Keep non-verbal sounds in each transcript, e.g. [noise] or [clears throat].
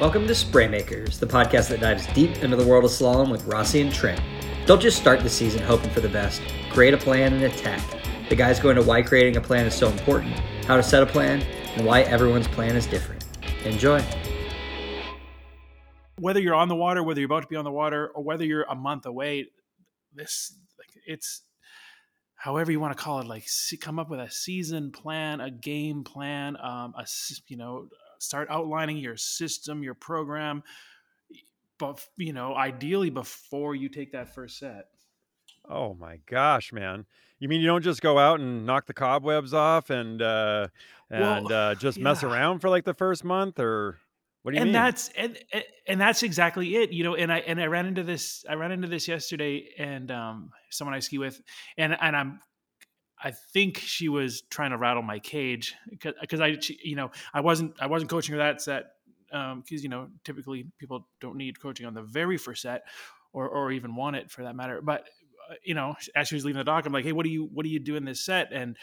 Welcome to Spraymakers, the podcast that dives deep into the world of slalom with Rossi and Trent. Don't just start the season hoping for the best. Create a plan and attack. The guys go into why creating a plan is so important, how to set a plan, and why everyone's plan is different. Enjoy. Whether you're on the water, whether you're about to be on the water, or whether you're a month away, this like it's however you want to call it like see, come up with a season plan a game plan um, a you know start outlining your system your program but you know ideally before you take that first set Oh my gosh, man! You mean you don't just go out and knock the cobwebs off and uh, and well uh, just mess around for like the first month, or what do you and mean? that's and and that's exactly it you know and i and i ran into this i ran into this yesterday and um someone i ski with and and i'm I think she was trying to rattle my cage because I, she- you know, I wasn't I wasn't coaching her that set because you know typically people don't need coaching on the very first set or or even want it for that matter. But uh, you know, as she was leaving the dock, I'm like, hey, what do you what do you do in this set? And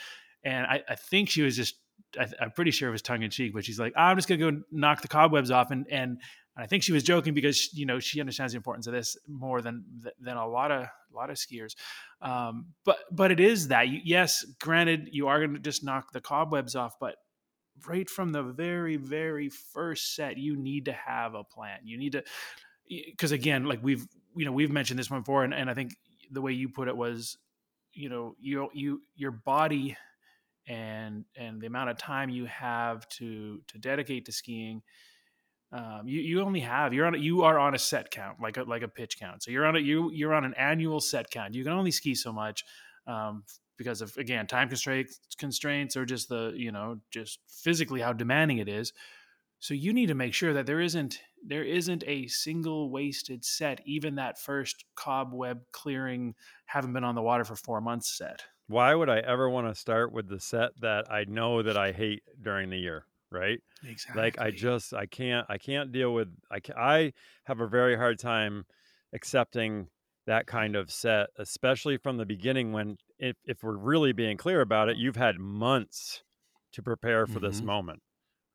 and I, I think she was just I, I'm pretty sure it was tongue in cheek, but she's like, I'm just gonna go knock the cobwebs off and and. I think she was joking because you know she understands the importance of this more than than a lot of a lot of skiers um, but but it is that you, yes granted you are going to just knock the cobwebs off but right from the very very first set you need to have a plan you need to because again like we've you know we've mentioned this one before and, and i think the way you put it was you know you you your body and and the amount of time you have to to dedicate to skiing um, you you only have you're on you are on a set count like a like a pitch count. So you're on a you you're on an annual set count. You can only ski so much um, because of again time constraints constraints or just the you know just physically how demanding it is. So you need to make sure that there isn't there isn't a single wasted set, even that first cobweb clearing haven't been on the water for four months set. Why would I ever want to start with the set that I know that I hate during the year? Right? Exactly. Like I just I can't I can't deal with I I have a very hard time accepting that kind of set, especially from the beginning when if if we're really being clear about it, you've had months to prepare for this hmm moment,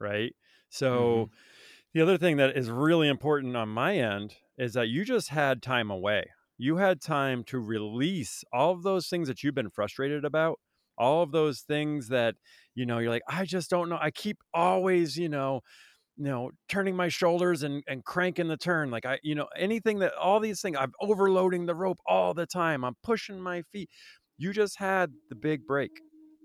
right? So the other thing that is really important on my end is that you just had time away. You had time to release all of those things that you've been frustrated about, all of those things that, you know, you're like, I just don't know. I keep always, you know, you know, turning my shoulders and, and cranking the turn. Like I, you know, anything that all these things, I'm overloading the rope all the time. I'm pushing my feet. You just had the big break.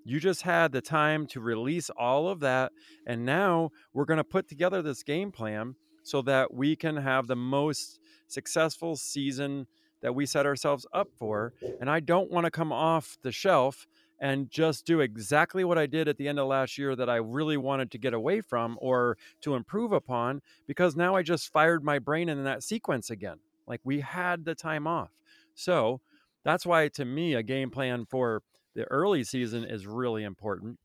You just had the time to release all of that. And now we're going to put together this game plan so that we can have the most successful season that we set ourselves up for. And I don't want to come off the shelf and just do exactly what I did at the end of last year that I really wanted to get away from or to improve upon because now I just fired my brain in that sequence again. Like we had the time off. So that's why, to me, a game plan for the early season is really important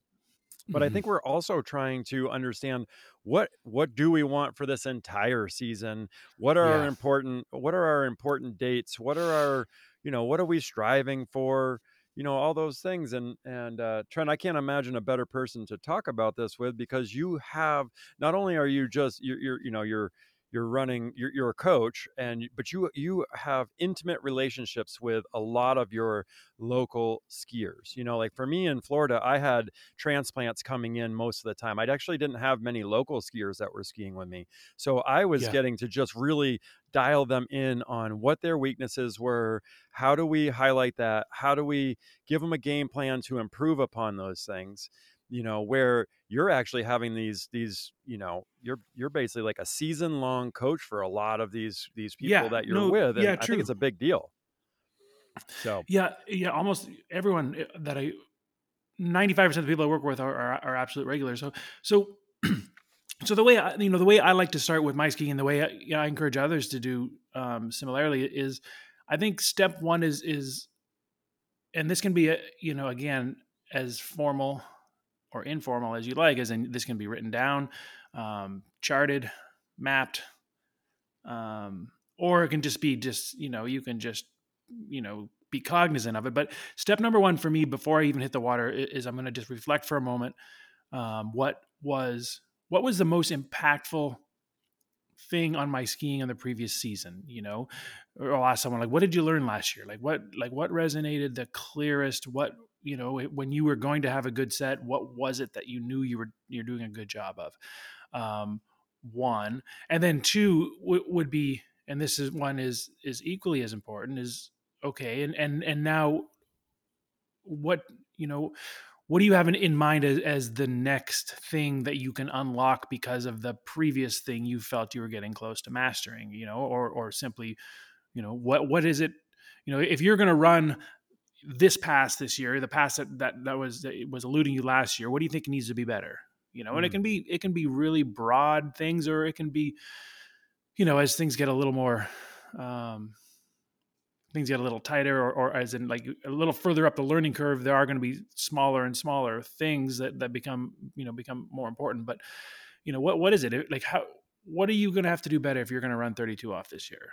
but I hmm think we're also trying to understand what what do we want for this entire season? What are our important what are our important dates? What are our you know what are we striving for? You know all those things and and uh, Trent, I can't imagine a better person to talk about this with because you have not only are you just you're, you're you know you're you're running you're, you're a coach and but you you have intimate relationships with a lot of your local skiers you know like for me in florida i had transplants coming in most of the time. I actually didn't have many local skiers that were skiing with me. So I was Yeah. getting to just really dial them in on what their weaknesses were. How do we highlight that? How do we give them a game plan to improve upon those things? You know, where you're actually having these these, you know, you're you're basically like a season long coach for a lot of these these people Yeah. that you're No. with. Yeah. And I think it's a big deal. So Yeah. Yeah. Almost everyone uh, that I 95% of the people I work with are, are, are absolute regulars. So, so, [clears throat] so the way I, you know, the way I like to start with my skiing and the way I, yeah, I encourage others to do um, similarly is I think step one is, is, and this can be, a, you know, again, as formal or informal as you like, as in this can be written down, um, charted, mapped, um, or it can just be just, you know, you can just, you know, be cognizant of it. But step number one for me before I even hit the water is I'm going to just reflect for a moment. Um, what was what was the most impactful thing on my skiing in the previous season you know or i'll ask someone like what did you learn last year like what like what resonated the clearest what you know when you were going to have a good set what was it that you knew you were you're doing a good job of? Um, one and then two w- would be and this is one is is equally as important is okay and and and now what you know what do you have in, in mind as, as the next thing that you can unlock because of the previous thing you felt you were getting close to mastering you know or or simply you know what what is it you know if you're going to run this pass this year the pass that that, that was that was eluding you last year what do you think needs to be better? You know and it mm. can be it can be really broad things or it can be you know as things get a little more um things get a little tighter or, or as in like a little further up the learning curve there are going to be smaller and smaller things that that become you know become more important. But you know what what is it? Like how what are you going to have to do better if you're going to run 32 off this year?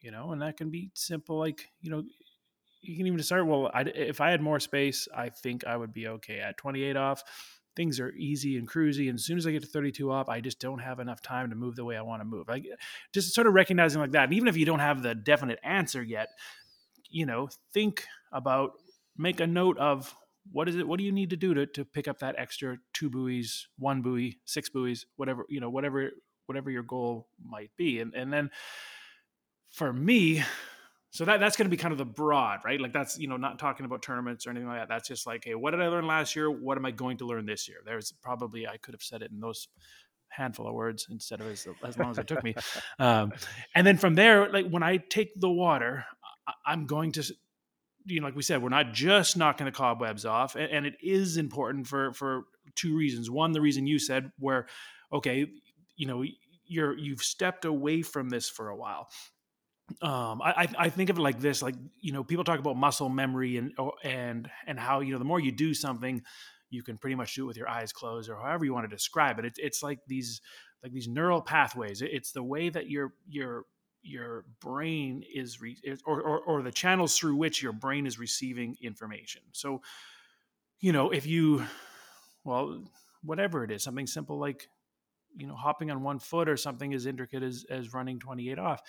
You know and that can be simple like you know you can even start well I, if i had more space i think i would be okay at 28 off things are easy and cruisy and as soon as i get to 32 off i just don't have enough time to move the way i want to move like just sort of recognizing like that and even if you don't have the definite answer yet you know, think about, make a note of what is it, what do you need to do to, to pick up that extra two buoys, one buoy, six buoys, whatever, you know, whatever, whatever your goal might be. And, and then for me, so that that's going to be kind of the broad, right? Like that's you know not talking about tournaments or anything like that. That's just like, hey, what did I learn last year? What am I going to learn this year? There's probably I could have said it in those handful of words instead of as, as long as it took me. [laughs] Um, and then from there, like when I take the water, I'm going to you know, like we said, we're not just knocking the cobwebs off, and, and, it is important for for two reasons. One, the reason you said, where okay, you know, you're you've stepped away from this for a while. Um, I I think of it like this, like you know, people talk about muscle memory and and and how you know the more you do something, you can pretty much do it with your eyes closed or however you want to describe it. It's it's like these like these neural pathways. It's the way that your your your brain is re- or, or, or the channels through which your brain is receiving information so you know if you well whatever it is something simple like you know hopping on one foot or something as intricate as as running 28 off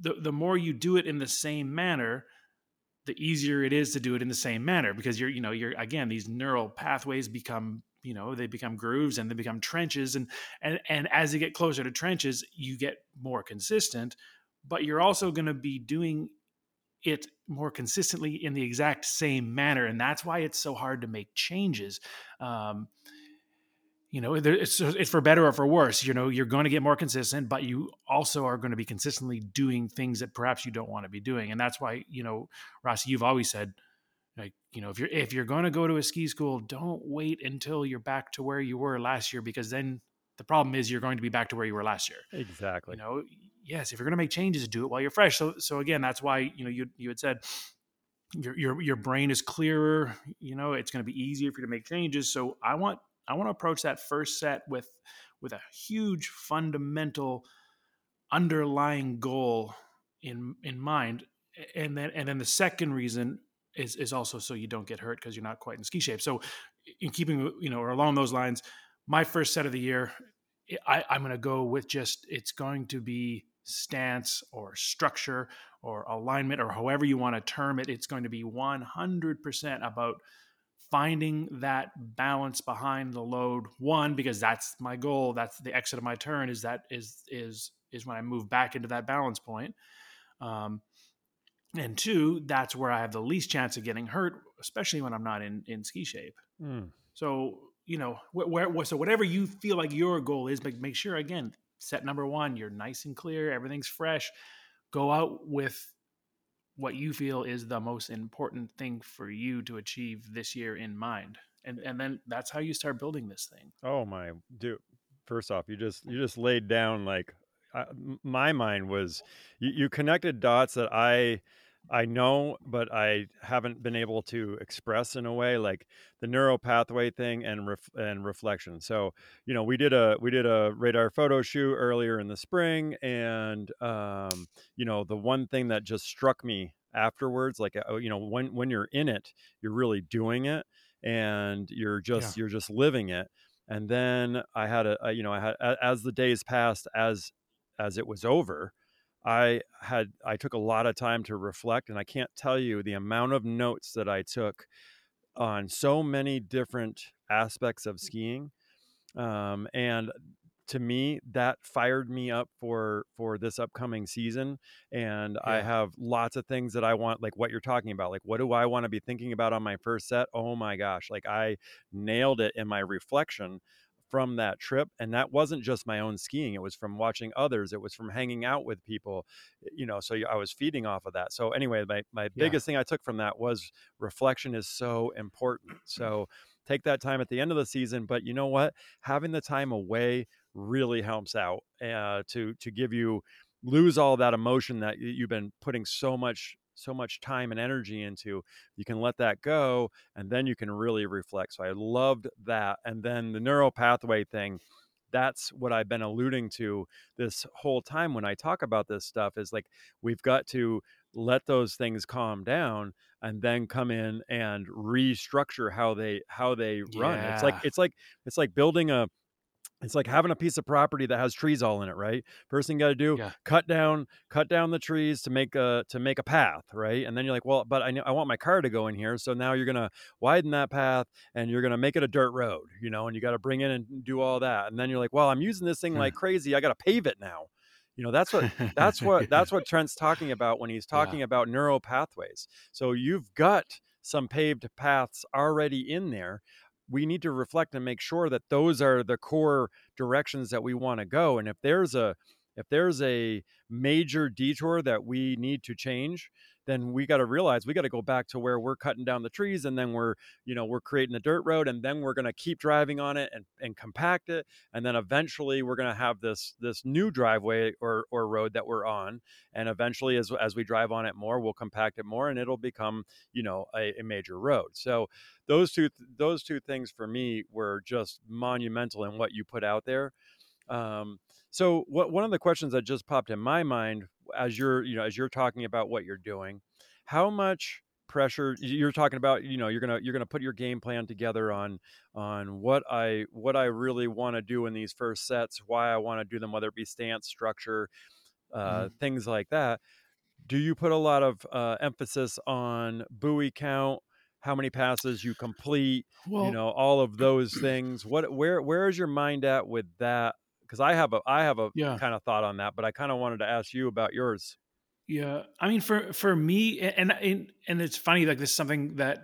the the more you do it in the same manner the easier it is to do it in the same manner because you're you know you're again these neural pathways become you know they become grooves and they become trenches. And and and as you get closer to trenches you get more consistent but you're also going to be doing it more consistently in the exact same manner. And that's why it's so hard to make changes. Um, you know it's, it's for better or for worse you know you're going to get more consistent but you also are going to be consistently doing things that perhaps you don't want to be doing. And that's why you know rossi you've always said like you know if you're if you're going to go to a ski school don't wait until you're back to where you were last year because then the problem is you're going to be back to where you were last year. Exactly. You know yes if you're going to make changes do it while you're fresh. So so again that's why you know you you had said your your your brain is clearer you know it's going to be easier for you to make changes. So i want i want to approach that first set with with a huge fundamental underlying goal in in mind and then and then the second reason is is also so you don't get hurt because you're not quite in ski shape. So, in keeping you know or along those lines, my first set of the year, eh, I, I'm going to go with just it's going to be stance or structure or alignment or however you want to term it. It's going to be 100% about finding that balance behind the load. One because that's my goal. That's the exit of my turn. Is that is is is when I move back into that balance point. Um, and two, that's where I have the least chance of getting hurt, especially when I'm not in in ski shape. Mm. So you know, where, where, so whatever you feel like your goal is, make make sure again, set number one, you're nice and clear, everything's fresh. Go out with what you feel is the most important thing for you to achieve this year in mind, and and then that's how you start building this thing. Oh my dude! First off, you just you just laid down like uh, my mind was you, you connected dots that I I know, but I haven't been able to express in a way like the neural pathway thing and ref, and reflection. So, you know, we did a we did a radar photo shoot earlier in the spring, and um, you know, the one thing that just struck me afterwards, like uh, you know, when when you're in it, you're really doing it, and you're just yeah. you're just living it. And then I had a, a you know, I had as the days passed, as as it was over, I had I took a lot of time to reflect, and I can't tell you the amount of notes that I took on so many different aspects of skiing. Um, and to me that fired me up for for this upcoming season and yeah. i have lots of things that i want like what you're talking about like what do i want to be thinking about on my first set oh my gosh like i nailed it in my reflection from that trip and that wasn't just my own skiing it was from watching others it was from hanging out with people you know so i was feeding off of that. So anyway my, my yeah. biggest thing i took from that was reflection is so important. So take that time at the end of the season but you know what? Having the time away really helps out uh, to to give you lose all that emotion that you've been putting so much so much time and energy into you can let that go and then you can really reflect so i loved that and then the neural pathway thing that's what i've been alluding to this whole time when i talk about this stuff is like we've got to let those things calm down and then come in and restructure how they how they run yeah. it's like it's like it's like building a it's like having a piece of property that has trees all in it right? First thing you got to do yeah. cut down cut down the trees to make a to make a path right? And then you're like well but i know i want my car to go in here so now you're gonna widen that path and you're gonna make it a dirt road you know and you got to bring in and do all that. And then you're like well i'm using this thing like [laughs] crazy i got to pave it now. You know that's what that's [laughs] what that's what trent's talking about when he's talking yeah. about neural pathways. So you've got some paved paths already in there we need to reflect and make sure that those are the core directions that we want to go and if there's a if there's a major detour that we need to change then we got to realize we got to go back to where we're cutting down the trees and then we're you know we're creating the dirt road and then we're going to keep driving on it and, and compact it and then eventually we're going to have this this new driveway or or road that we're on and eventually as as we drive on it more we'll compact it more and it'll become you know a, a major road. So those two those two things for me were just monumental in what you put out there. Um, so what one of the questions that just popped in my mind as you're you know as you're talking about what you're doing how much pressure you're talking about you know you're gonna you're gonna put your game plan together on on what i what i really want to do in these first sets why i want to do them whether it be stance structure uh, mm-hmm. things like that. Do you put a lot of uh, emphasis on buoy count how many passes you complete well, you know all of [clears throat] those things? What where where is your mind at with that because I have a I have a yeah. kind of thought on that, but I kind of wanted to ask you about yours. Yeah, I mean, for for me, and and and it's funny, like this is something that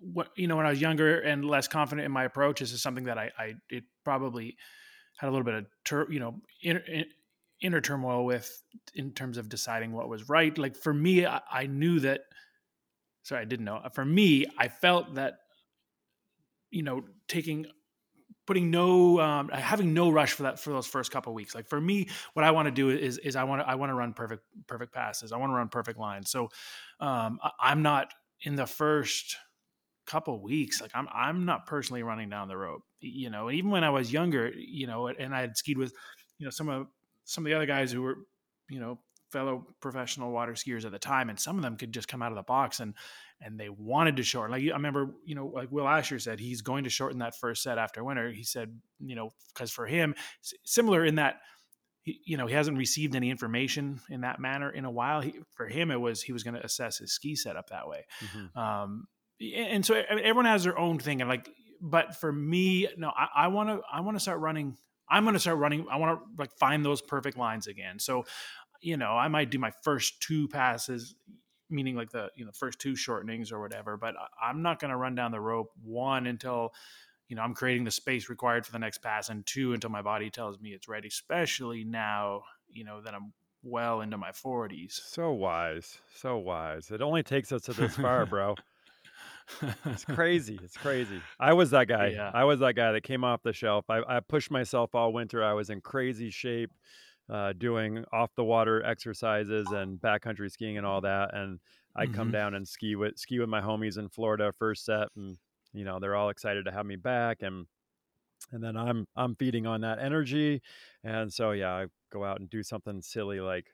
what you know when I was younger and less confident in my approach, this is something that I I it probably had a little bit of tur- you know inner, inner turmoil with in terms of deciding what was right. Like for me, I, I knew that. Sorry, I didn't know. Uh, for me, I felt that you know taking putting no um, having no rush for that for those first couple weeks. Like for me what i want to do is is i want to i want to run perfect perfect passes. I want to run perfect lines. So um, I, am not in the first couple weeks like i'm i'm not personally running down the rope you know? Even when i was younger you know and i had skied with you know some of some of the other guys who were you know fellow professional water skiers at the time and some of them could just come out of the box and and they wanted to shorten. Like I remember, you know, like Will Asher said, he's going to shorten that first set after winter. He said, you know, because for him, similar in that, he, you know, he hasn't received any information in that manner in a while. He, for him, it was he was going to assess his ski setup that way. Mm-hmm. Um, and so I mean, everyone has their own thing, and like, but for me, no, I want to, I want to start running. I'm going to start running. I want to like find those perfect lines again. So, you know, I might do my first two passes meaning like the you know first two shortenings or whatever. But I'm not going to run down the rope one until you know I'm creating the space required for the next pass, and two until my body tells me it's ready. Especially now, you know that I'm well into my 40s. So wise, so wise. It only takes us to this far, [laughs] bro. it's crazy. It's crazy. I was that guy. Yeah. I was that guy that came off the shelf. I, I pushed myself all winter. I was in crazy shape uh, doing off the water exercises and backcountry skiing and all that. And I mm-hmm. come down and ski with ski with my homies in Florida first set, and you know they're all excited to have me back, and and then I'm I'm feeding on that energy, and so yeah, I go out and do something silly like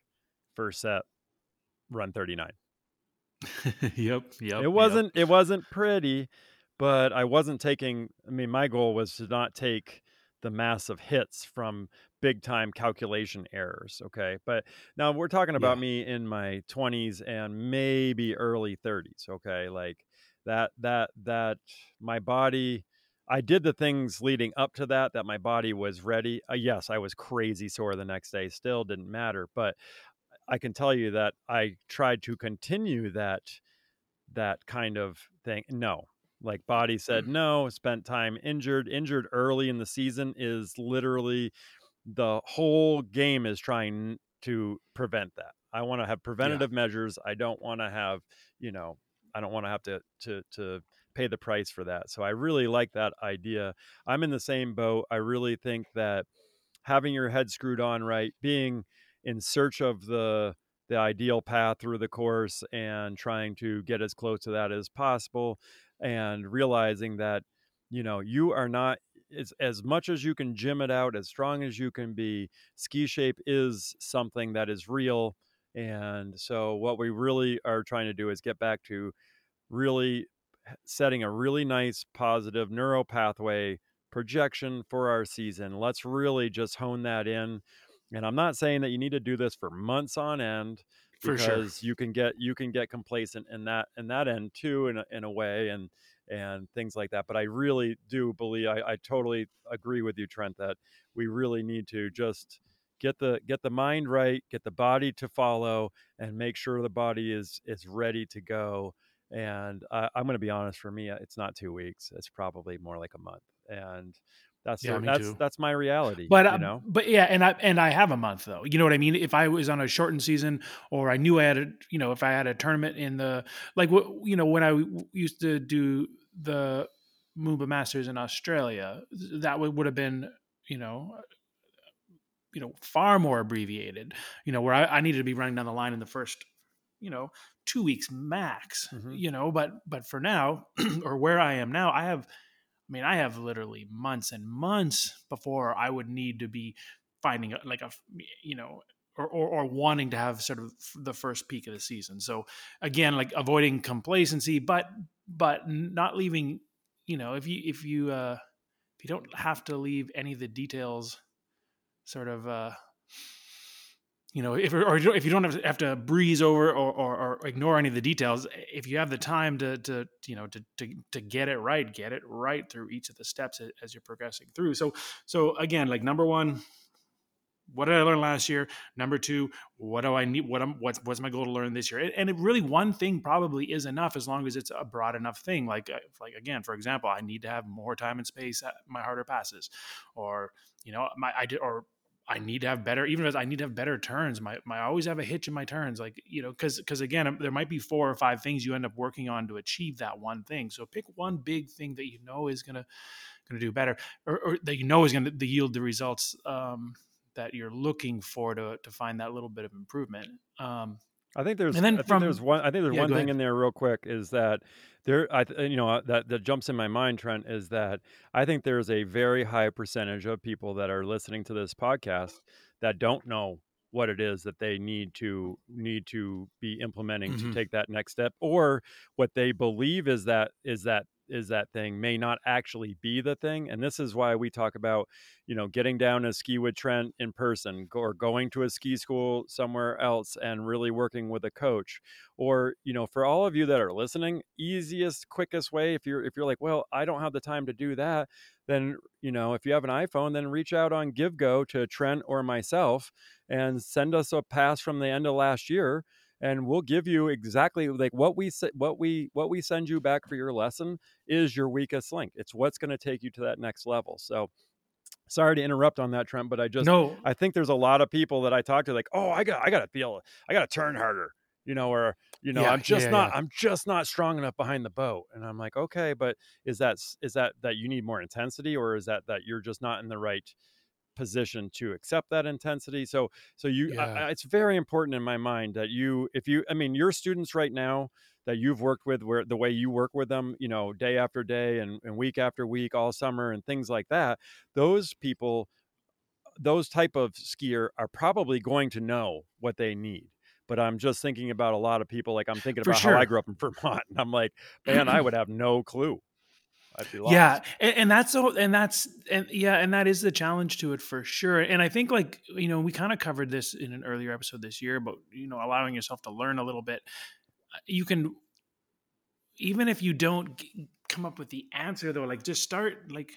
first set, run 39. [laughs] yep, yep. It wasn't yep. it wasn't pretty, but I wasn't taking. I mean, my goal was to not take the massive hits from big time calculation errors okay but now we're talking about Yeah. me in my 20s and maybe early 30s okay like that that that my body I did the things leading up to that that my body was ready. Uh, yes, I was crazy sore the next day, still didn't matter, but I can tell you that I tried to continue that that kind of thing. No. Like body said mm-hmm. no, spent time injured, injured early in the season is literally the whole game is trying to prevent that. I want to have preventative measures. I don't want to have, you know, I don't want to have to to to pay the price for that. So I really like that idea. I'm in the same boat. I really think that having your head screwed on right, being in search of the the ideal path through the course and trying to get as close to that as possible and realizing that you know you are not as, as much as you can gym it out as strong as you can be ski shape is something that is real and so what we really are trying to do is get back to really setting a really nice positive neuro pathway projection for our season. Let's really just hone that in and i'm not saying that you need to do this for months on end For sure. because you can get you can get complacent in that in that end too in a, in a way and and things like that but i really do believe I, I totally agree with you trent that we really need to just get the get the mind right get the body to follow and make sure the body is is ready to go and I, i'm going to be honest for me it's not two weeks it's probably more like a month and that's Yeah, the- that's too. that's my reality But you uh, know but yeah, and I and I have a month though. You know what I mean? If I was on a shortened season, or I knew I had a you know if I had a tournament in the like what you know when I used to do the Moomba Masters in Australia, that would would have been you know you know far more abbreviated. You know where I, I needed to be running down the line in the first you know two weeks max. Mhm. You know, but but for now [clears throat] or where I am now, I have mean, I have literally months and months before I would need to be finding like a, you know, or, or, or wanting to have sort of the first peak of the season. So again, like avoiding complacency, but, but not leaving, you know, if you, if you, uh, if you don't have to leave any of the details sort of, uh, you know, if or if you don't have to, have to breeze over or, or, or ignore any of the details, if you have the time to to you know to to to get it right, get it right through each of the steps as you're progressing through. So so again, like number one, what did I learn last year? Number two, what do I need? What am what's what's my goal to learn this year? And- it really one thing probably is enough as long as it's a broad enough thing. Like uh, like again, for example, I need to have more time and space at my harder passes, or you know my I did or I need to have better, even if I need to have better turns. My, my I always have a hitch in my turns, like you know, because because again, um, there might be four or five things you end up working on to achieve that one thing. So pick one big thing that you know is gonna gonna do better, or, or that you know is gonna yield the results um, that you're looking for to to find that little bit of improvement. Um, I think there's And then I think from- there's one I think there's Yeah, one thing ahead. in there real quick is that there I you know uh, that that jumps in my mind Trent is that I think there's a very high percentage of people that are listening to this podcast that don't know what it is that they need to need to be implementing to Mhm. take that next step or what they believe is that is that is that thing may not actually be the thing and this is why we talk about you know getting down to ski with trent in person or going to a ski school somewhere else and really working with a coach or you know for all of you that are listening easiest quickest way if you're if you're like well i don't have the time to do that then you know if you have an iphone then reach out on givego to trent or myself and send us a pass from the end of last year and we'll give you exactly like what we what we what we send you back for your lesson is your weakest link it's what's going to take you to that next level so sorry to interrupt on that trent but i just no, I think there's a lot of people that I talk to like, oh, I got I got to feel I got to turn harder, you know, or you know, Yeah, I'm just yeah, not yeah. I'm just not strong enough behind the boat. And I'm like, okay, but is that is that that you need more intensity or is that that you're just not in the right position to accept that intensity? So so you Yeah. I, it's very important in my mind that you if you I mean, your students right now that you've worked with where the way you work with them, you know, day after day and, and week after week all summer and things like that, those people those type of skier are probably going to know what they need but i'm just thinking about a lot of people like i'm thinking For about how i grew up in vermont and i'm like man i [clears throat] would have no clue I'd be lost. Yeah, and, and that's so, and that's and yeah, and that is the challenge to it for sure. And I think like you know we kind of covered this in an earlier episode this year, but you know allowing yourself to learn a little bit, uh, you can even if you don't g- come up with the answer though, like just start like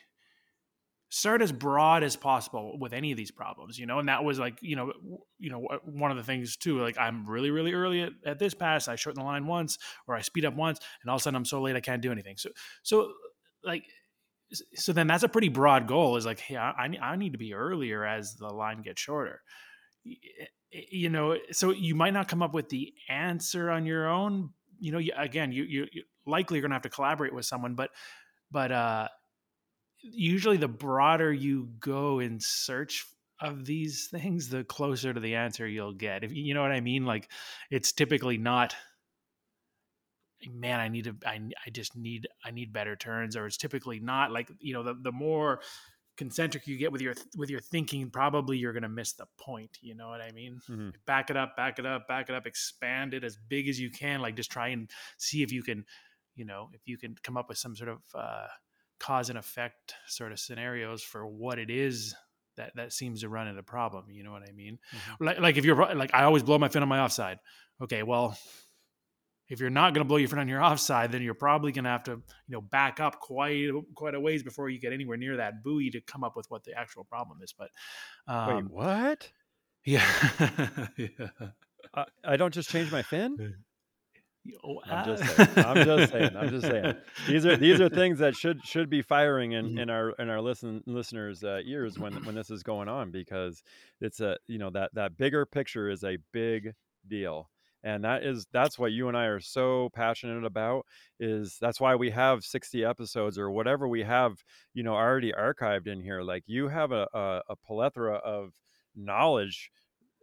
start as broad as possible with any of these problems you know and that was like you know you know one of the things too like i'm really really early at, at this pass i shorten the line once or i speed up once and all of a sudden i'm so late i can't do anything so so like so then that's a pretty broad goal is like hey i, I need to be earlier as the line gets shorter. You know so you might not come up with the answer on your own you know again you you, you likely going to have to collaborate with someone but but uh usually the broader you go in search of these things the closer to the answer you'll get if you know what i mean? Like it's typically not man i need to I, I just need i need better turns or it's typically not like you know the, the more concentric you get with your with your thinking probably you're going to miss the point you know what i mean mm-hmm. back it up back it up back it up expand it as big as you can like just try and see if you can you know if you can come up with some sort of uh cause and effect sort of scenarios for what it is that that seems to run into problem. You know what I mean? Mm-hmm. Like like if you're like I always blow my fin on my offside. Okay, well, if you're not going to blow your fin on your [laughs] offside, then you're probably going to have to you know back up quite quite a ways before you get anywhere near that buoy to come up with what the actual problem is. But um, wait, what? Yeah, [laughs] yeah. I, I don't just change my fin. Oh, I'm just saying. I'm just saying. I'm just saying. [laughs] These are these are things that should should be firing in, mm-hmm. in our in our listen listeners' uh, ears when when this is going on because it's a you know that that bigger picture is a big deal and that is that's what you and I are so passionate about is that's why we have 60 episodes or whatever we have you know already archived in here like you have a, a, a plethora of knowledge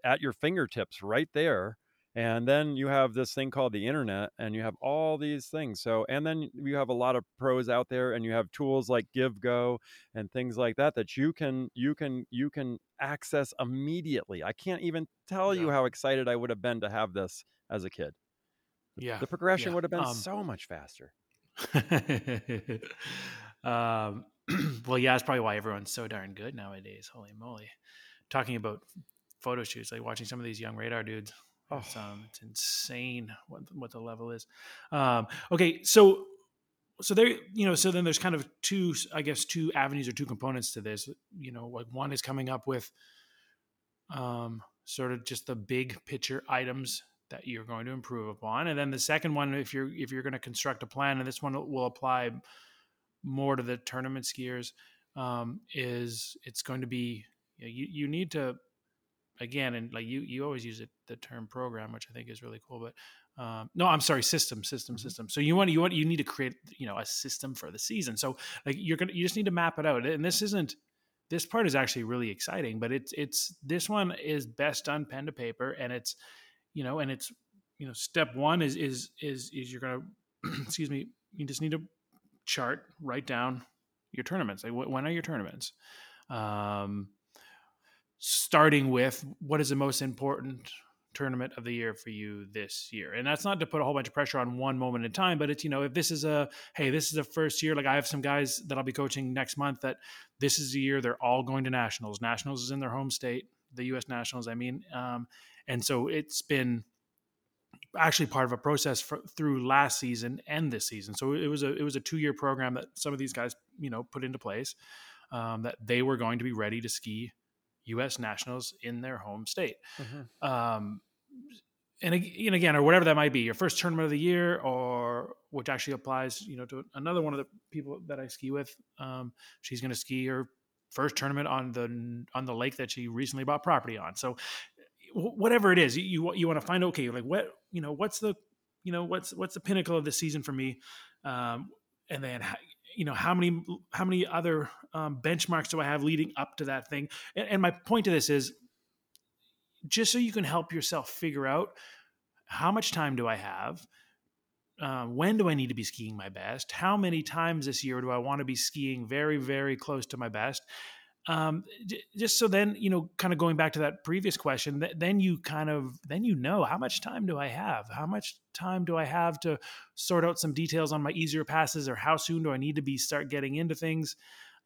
at your fingertips right there and then you have this thing called the internet and you have all these things so and then you have a lot of pros out there and you have tools like GiveGo and things like that that you can you can you can access immediately i can't even tell yeah. you how excited i would have been to have this as a kid yeah the progression yeah. would have been um, so much faster [laughs] um, [clears throat] well yeah that's probably why everyone's so darn good nowadays holy moly talking about photo shoots like watching some of these young radar dudes Oh. It's, um, it's insane what what the level is. Um, okay, so so there, you know, so then there's kind of two, I guess, two avenues or two components to this. You know, like one is coming up with um, sort of just the big picture items that you're going to improve upon, and then the second one, if you're if you're going to construct a plan, and this one will apply more to the tournament skiers, um, is it's going to be you, know, you, you need to again, and like you, you always use it, the term program, which I think is really cool. But um, no, I'm sorry, system, system, mm-hmm. system. So you want you want you need to create you know a system for the season. So like you're gonna you just need to map it out. And this isn't this part is actually really exciting, but it's it's this one is best done pen to paper, and it's you know, and it's you know, step one is is is is you're gonna [clears throat] excuse me, you just need to chart, write down your tournaments. Like when are your tournaments? Um, starting with what is the most important tournament of the year for you this year? And that's not to put a whole bunch of pressure on one moment in time but it's you know if this is a hey this is the first year like i have some guys that i'll be coaching next month that this is the year they're all going to nationals. Nationals is in their home state the us nationals i mean um, and so it's been actually part of a process for, through last season and this season. So it was a it was a two year program that some of these guys you know put into place um, that they were going to be ready to ski U.S. nationals in their home state. Mm-hmm. Um, and, and again, or whatever that might be, your first tournament of the year, or which actually applies, you know, to another one of the people that I ski with. Um, she's going to ski her first tournament on the on the lake that she recently bought property on. So, whatever it is, you you want to find okay, like what you know, what's the you know what's what's the pinnacle of the season for me, um, and then you know how many how many other um, benchmarks do I have leading up to that thing? And, and my point to this is just so you can help yourself figure out how much time do I have. Uh, when do I need to be skiing my best? How many times this year do I want to be skiing very, very close to my best? Um, j- just so then you know kind of going back to that previous question th- then you kind of then you know how much time do i have? How much time do i have to sort out some details on my easier passes or how soon do i need to be start getting into things?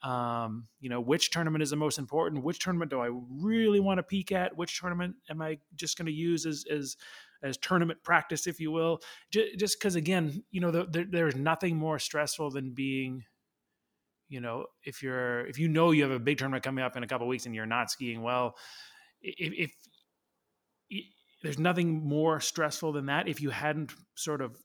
Um, you know which tournament is the most important? Which tournament do i really want to peek at? Which tournament am i just going to use as as as tournament practice if you will? J- just because again you know the, the, there's nothing more stressful than being you know if you're if you know you have a big tournament coming up in a couple weeks and you're not skiing well if, if, there's nothing more stressful than that if you hadn't sort of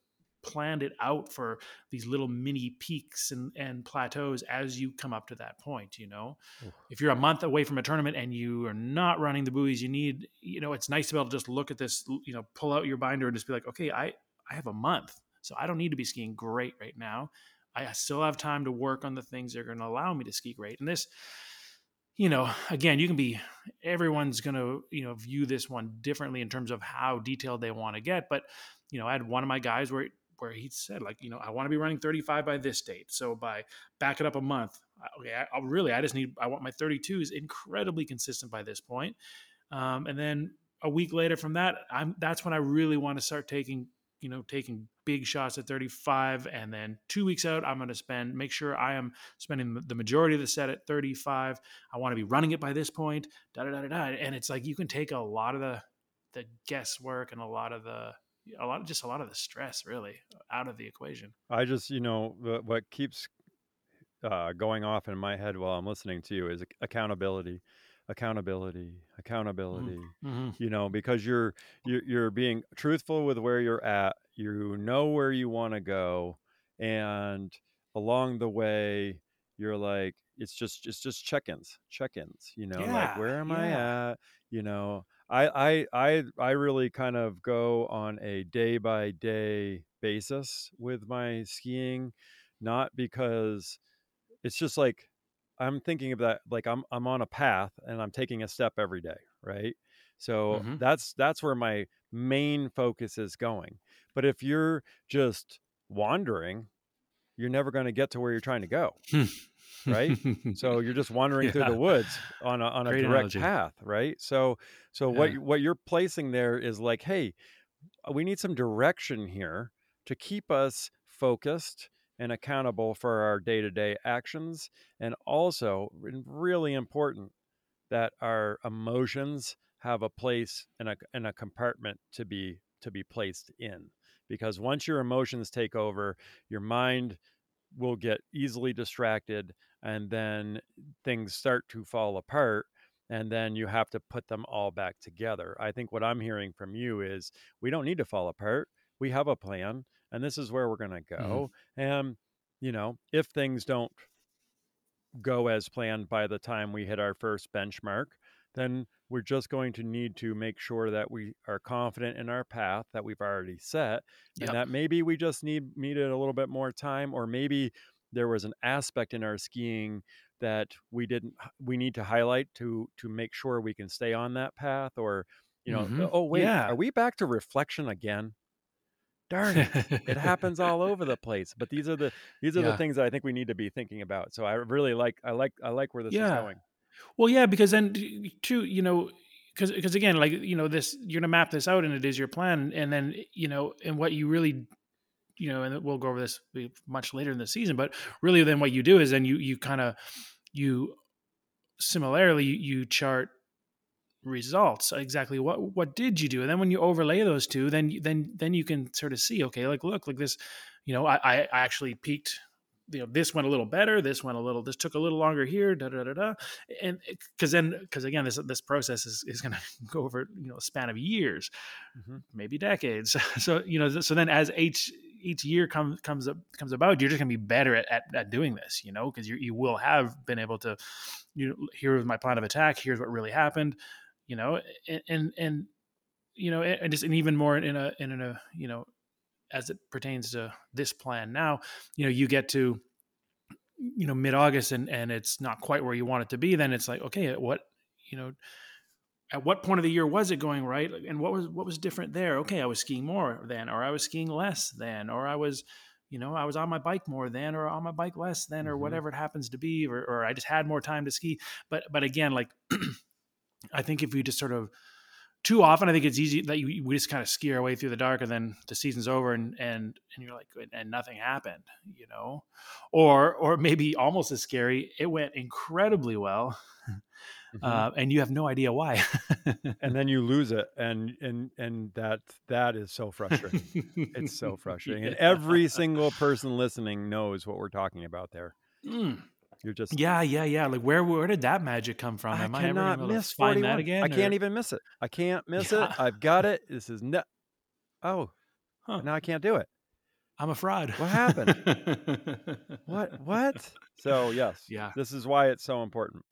planned it out for these little mini peaks and, and plateaus as you come up to that point you know Ooh. if you're a month away from a tournament and you are not running the buoys you need you know it's nice to be able to just look at this you know pull out your binder and just be like okay i i have a month so i don't need to be skiing great right now I still have time to work on the things that are going to allow me to ski great. And this, you know, again, you can be everyone's going to you know view this one differently in terms of how detailed they want to get. But you know, I had one of my guys where where he said like, you know, I want to be running 35 by this date. So by back it up a month, okay, I, I really I just need I want my 32s incredibly consistent by this point. Um, and then a week later from that, I'm that's when I really want to start taking you know, taking big shots at 35. And then two weeks out, I'm going to spend, make sure I am spending the majority of the set at 35. I want to be running it by this point, da da da da. And it's like you can take a lot of the, the guesswork and a lot of the, a lot of just a lot of the stress really out of the equation. I just, you know, what keeps uh, going off in my head while I'm listening to you is accountability accountability accountability mm-hmm. you know because you're, you're you're being truthful with where you're at you know where you want to go and along the way you're like it's just it's just check-ins check-ins you know yeah, like where am yeah. i at you know I, I i i really kind of go on a day by day basis with my skiing not because it's just like I'm thinking of that like I'm I'm on a path and I'm taking a step every day, right? So mm-hmm. that's that's where my main focus is going. But if you're just wandering, you're never going to get to where you're trying to go. right? So you're just [laughs] wandering yeah. through the woods on a on a Great direct analogy. path, right? So so yeah. what what you're placing there is like, hey, we need some direction here to keep us focused and accountable for our day to day actions. And also, really important, that our emotions have a place and a, and a compartment to be to be placed in because once your emotions take over your mind will get easily distracted and then things start to fall apart and then you have to put them all back together i think what i'm hearing from you is we don't need to fall apart we have a plan and this is where we're going to mm-hmm. go mm-hmm. and you know if things don't go as planned by the time we hit our first benchmark then we're just going to need to make sure that we are confident in our path that we've already set yep. and that maybe we just need needed a little bit more time or maybe there was an aspect in our skiing that we didn't we need to highlight to to make sure we can stay on that path or you know mm-hmm. oh wait yeah. are we back to reflection again darn it it happens all [laughs] over the place but these are the these are yeah. the things that i think we need to be thinking about so i really like i like i like where this yeah. is going well yeah because then too you know because because again like you know this you're gonna map this out and it is your plan and then you know and what you really you know and we'll go over this eh, much later in the season but really then what you do is then you you kind of you similarly you chart results exactly what what did you do? And then when you overlay those two then then then you can sort of see okay like look like this you know i i actually peaked you know this went a little better this went a little this took a little longer here da da da da. And because then because again this this process is, is going [laughs] to go over you know a span of years mm-hmm. maybe decades. [laughs] So you know so then as each each year comes comes up comes about you're just going to be better at, at, at doing this you know because you you will have been able to you know here was my plan of attack here's what really happened you know, and and, and you know, and just and even more in a in a you know, as it pertains to this plan now, you know, you get to you know mid August and and it's not quite where you want it to be, then it's like okay, what you know at what point of the year was it going right and what was what was different there okay i was skiing more then or i was skiing less then or i was you know, I was on my bike more then, or on my bike less than, or Mhm. whatever it happens to be, or, or I just had more time to ski. But, but again, like, [clears throat] I think if we just sort of too often, I think it's easy that you, we just kind of ski our way through the dark, and then the season's over, and and and you're like, and nothing happened, you know, or or maybe almost as scary, it went incredibly well, [laughs] Mhm. uh, and you have no idea why. and then you [laughs] lose it and and and that that is so frustrating it's so frustrating and [laughs] every single person listening knows what we're talking about there Mm. You're just Yeah, yeah, yeah. Like where where did that magic come from? i Am I cannot to miss find 41 that again? i can't even miss it i can't miss Yeah. it i've got it this is no oh Huh. now i can't do it I'm a fraud. What happened? [laughs] what what so yes Yeah. this is why it's so important